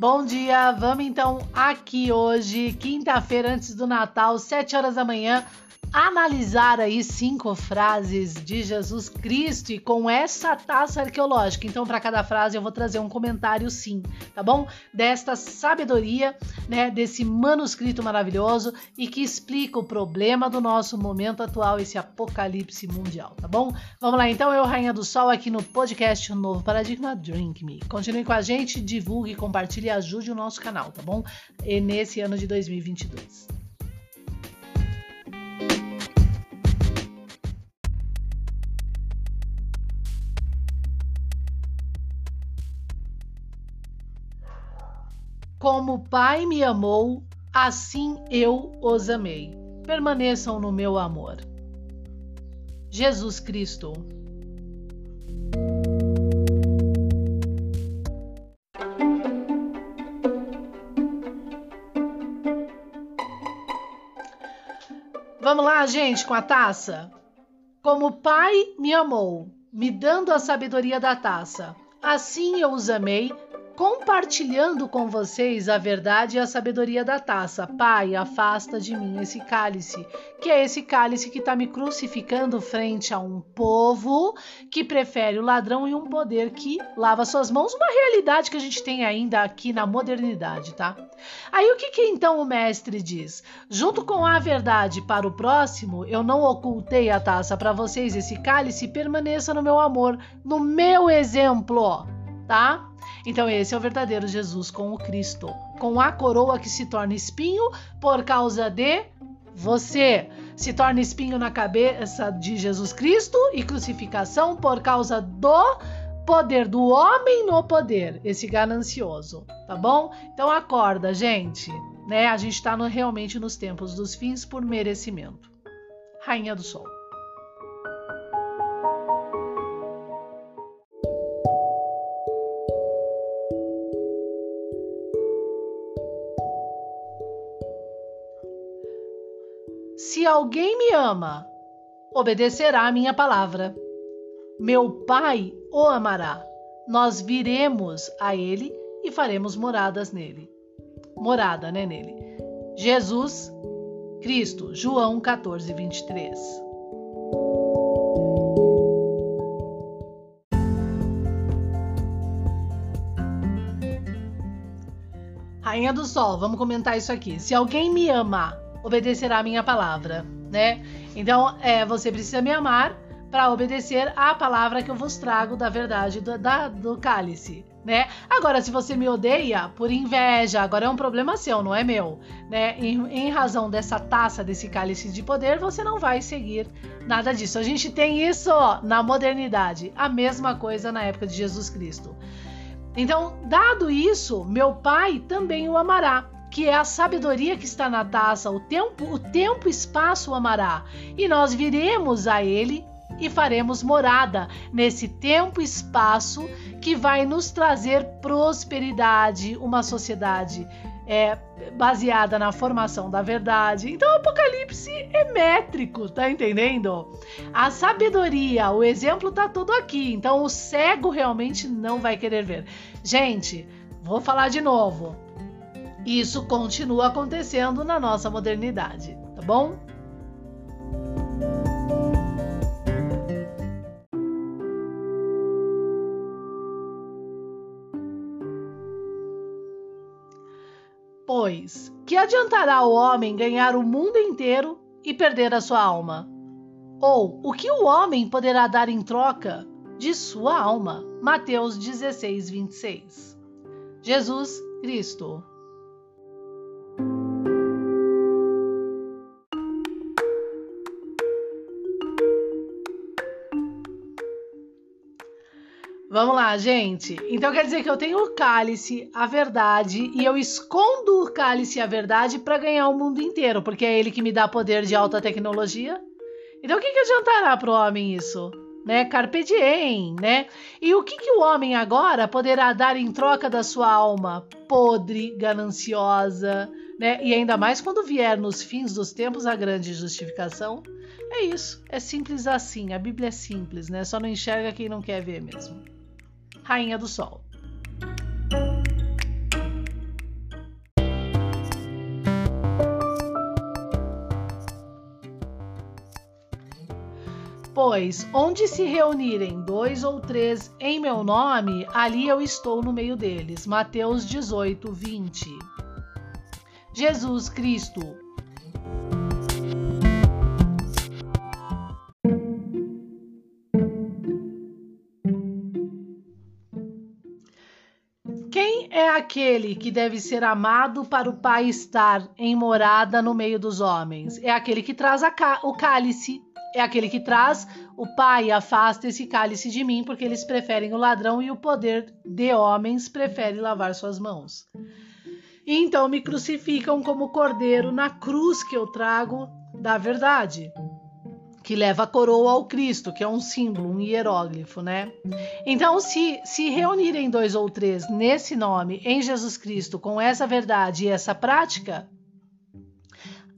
Bom dia, vamos então aqui hoje, quinta-feira antes do Natal, 7 horas da manhã, analisar aí cinco frases de Jesus Cristo e com essa taça arqueológica. Então, para cada frase eu vou trazer um comentário sim, tá bom? Desta sabedoria, né, desse manuscrito maravilhoso e que explica o problema do nosso momento atual, esse apocalipse mundial, tá bom? Vamos lá então, eu Rainha do Sol aqui no podcast Novo Paradigma Drink Me. Continue com a gente, divulgue, compartilhe e ajude o nosso canal, tá bom? E nesse ano de 2022. Como o Pai me amou, assim eu os amei. Permaneçam no meu amor. Jesus Cristo. Vamos lá, gente, com a taça. Como o Pai me amou, me dando a sabedoria da taça, assim eu os amei compartilhando com vocês a verdade e a sabedoria da taça. Pai, afasta de mim esse cálice, que é esse cálice que está me crucificando frente a um povo que prefere o ladrão e um poder que lava suas mãos, uma realidade que a gente tem ainda aqui na modernidade, tá? Aí o que, que então o mestre diz? Junto com a verdade para o próximo, eu não ocultei a taça para vocês, esse cálice permaneça no meu amor, no meu exemplo, tá? Então, esse é o verdadeiro Jesus com o Cristo, com a coroa que se torna espinho por causa de você. Se torna espinho na cabeça de Jesus Cristo e crucificação por causa do poder do homem no poder, esse ganancioso, tá bom? Então acorda, gente, né? A gente tá no, realmente nos tempos dos fins por merecimento. Rainha do Sol. Alguém me ama, obedecerá a minha palavra. Meu Pai o amará. Nós viremos a ele e faremos moradas nele. Morada, né, nele. Jesus Cristo, João 14, 23. Rainha do Sol, vamos comentar isso aqui. Se alguém me ama, obedecerá a minha palavra, né? Então, é, você precisa me amar para obedecer à palavra que eu vos trago da verdade do, da, do cálice, né? Agora, se você me odeia por inveja, agora é um problema seu, não é meu, né? Em, em razão dessa taça, desse cálice de poder, você não vai seguir nada disso. A gente tem isso na modernidade, a mesma coisa na época de Jesus Cristo. Então, dado isso, meu pai também o amará que é a sabedoria que está na taça, o tempo, o tempo e espaço o amará, e nós viremos a ele e faremos morada nesse tempo e espaço que vai nos trazer prosperidade, uma sociedade é, baseada na formação da verdade. Então, o Apocalipse é métrico, tá entendendo? A sabedoria, o exemplo tá tudo aqui. Então, o cego realmente não vai querer ver. Gente, vou falar de novo. Isso continua acontecendo na nossa modernidade, tá bom? Pois, que adiantará o homem ganhar o mundo inteiro e perder a sua alma? Ou o que o homem poderá dar em troca de sua alma? Mateus 16, 26. Jesus Cristo. Vamos lá, gente. Então quer dizer que eu tenho o cálice, a verdade, e eu escondo o cálice a verdade para ganhar o mundo inteiro, porque é ele que me dá poder de alta tecnologia. Então o que, que adiantará para o homem isso? Né? Carpe diem, né? E o que, que o homem agora poderá dar em troca da sua alma podre, gananciosa, né? E ainda mais quando vier nos fins dos tempos a grande justificação. É isso, é simples assim. A Bíblia é simples, né? Só não enxerga quem não quer ver mesmo. Rainha do Sol. Pois onde se reunirem dois ou três em meu nome, ali eu estou no meio deles. Mateus 18, 20. Jesus Cristo, aquele que deve ser amado para o Pai estar em morada no meio dos homens? É aquele que traz o cálice é aquele que traz o Pai, afasta esse cálice de mim, porque eles preferem o ladrão e o poder de homens prefere lavar suas mãos. Então me crucificam como cordeiro na cruz que eu trago da verdade, que leva a coroa ao Cristo, que é um símbolo, um hieróglifo, né? Então, se se reunirem dois ou três nesse nome, em Jesus Cristo, com essa verdade e essa prática,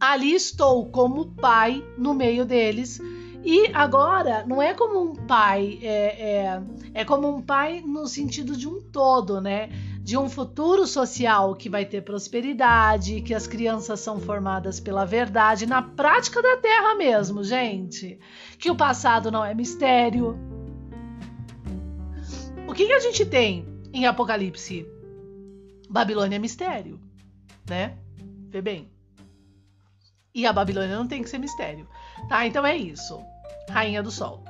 ali estou como pai no meio deles. E agora não é como um pai, é, é, é como um pai no sentido de um todo, né? De um futuro social que vai ter prosperidade, que as crianças são formadas pela verdade, na prática da terra mesmo, gente. Que o passado não é mistério. O que, que a gente tem em Apocalipse? Babilônia é mistério, né? Vê bem. E a Babilônia não tem que ser mistério. Tá? Então é isso. Rainha do Sol.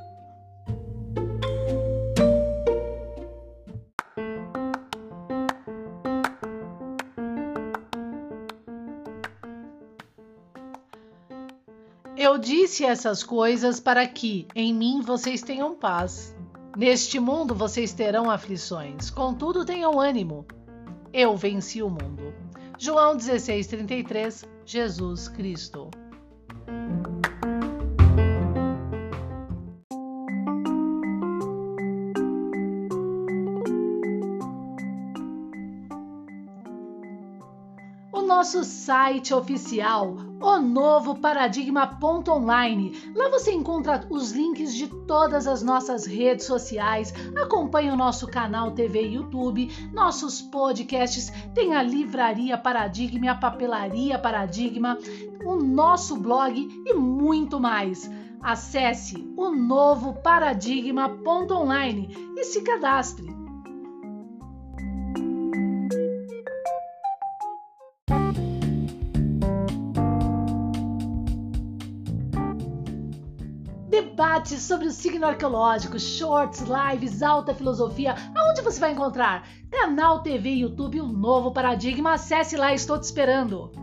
Eu disse essas coisas para que em mim vocês tenham paz. Neste mundo vocês terão aflições, contudo tenham ânimo. Eu venci o mundo. João 16:33 Jesus Cristo. nosso site oficial, o novo paradigma.online. Lá você encontra os links de todas as nossas redes sociais, acompanha o nosso canal TV e YouTube, nossos podcasts, tem a livraria Paradigma, a papelaria Paradigma, o nosso blog e muito mais. Acesse o novo paradigma.online e se cadastre. Debates sobre o signo arqueológico, shorts, lives, alta filosofia. Aonde você vai encontrar? Canal TV, YouTube, o novo paradigma. Acesse lá, estou te esperando.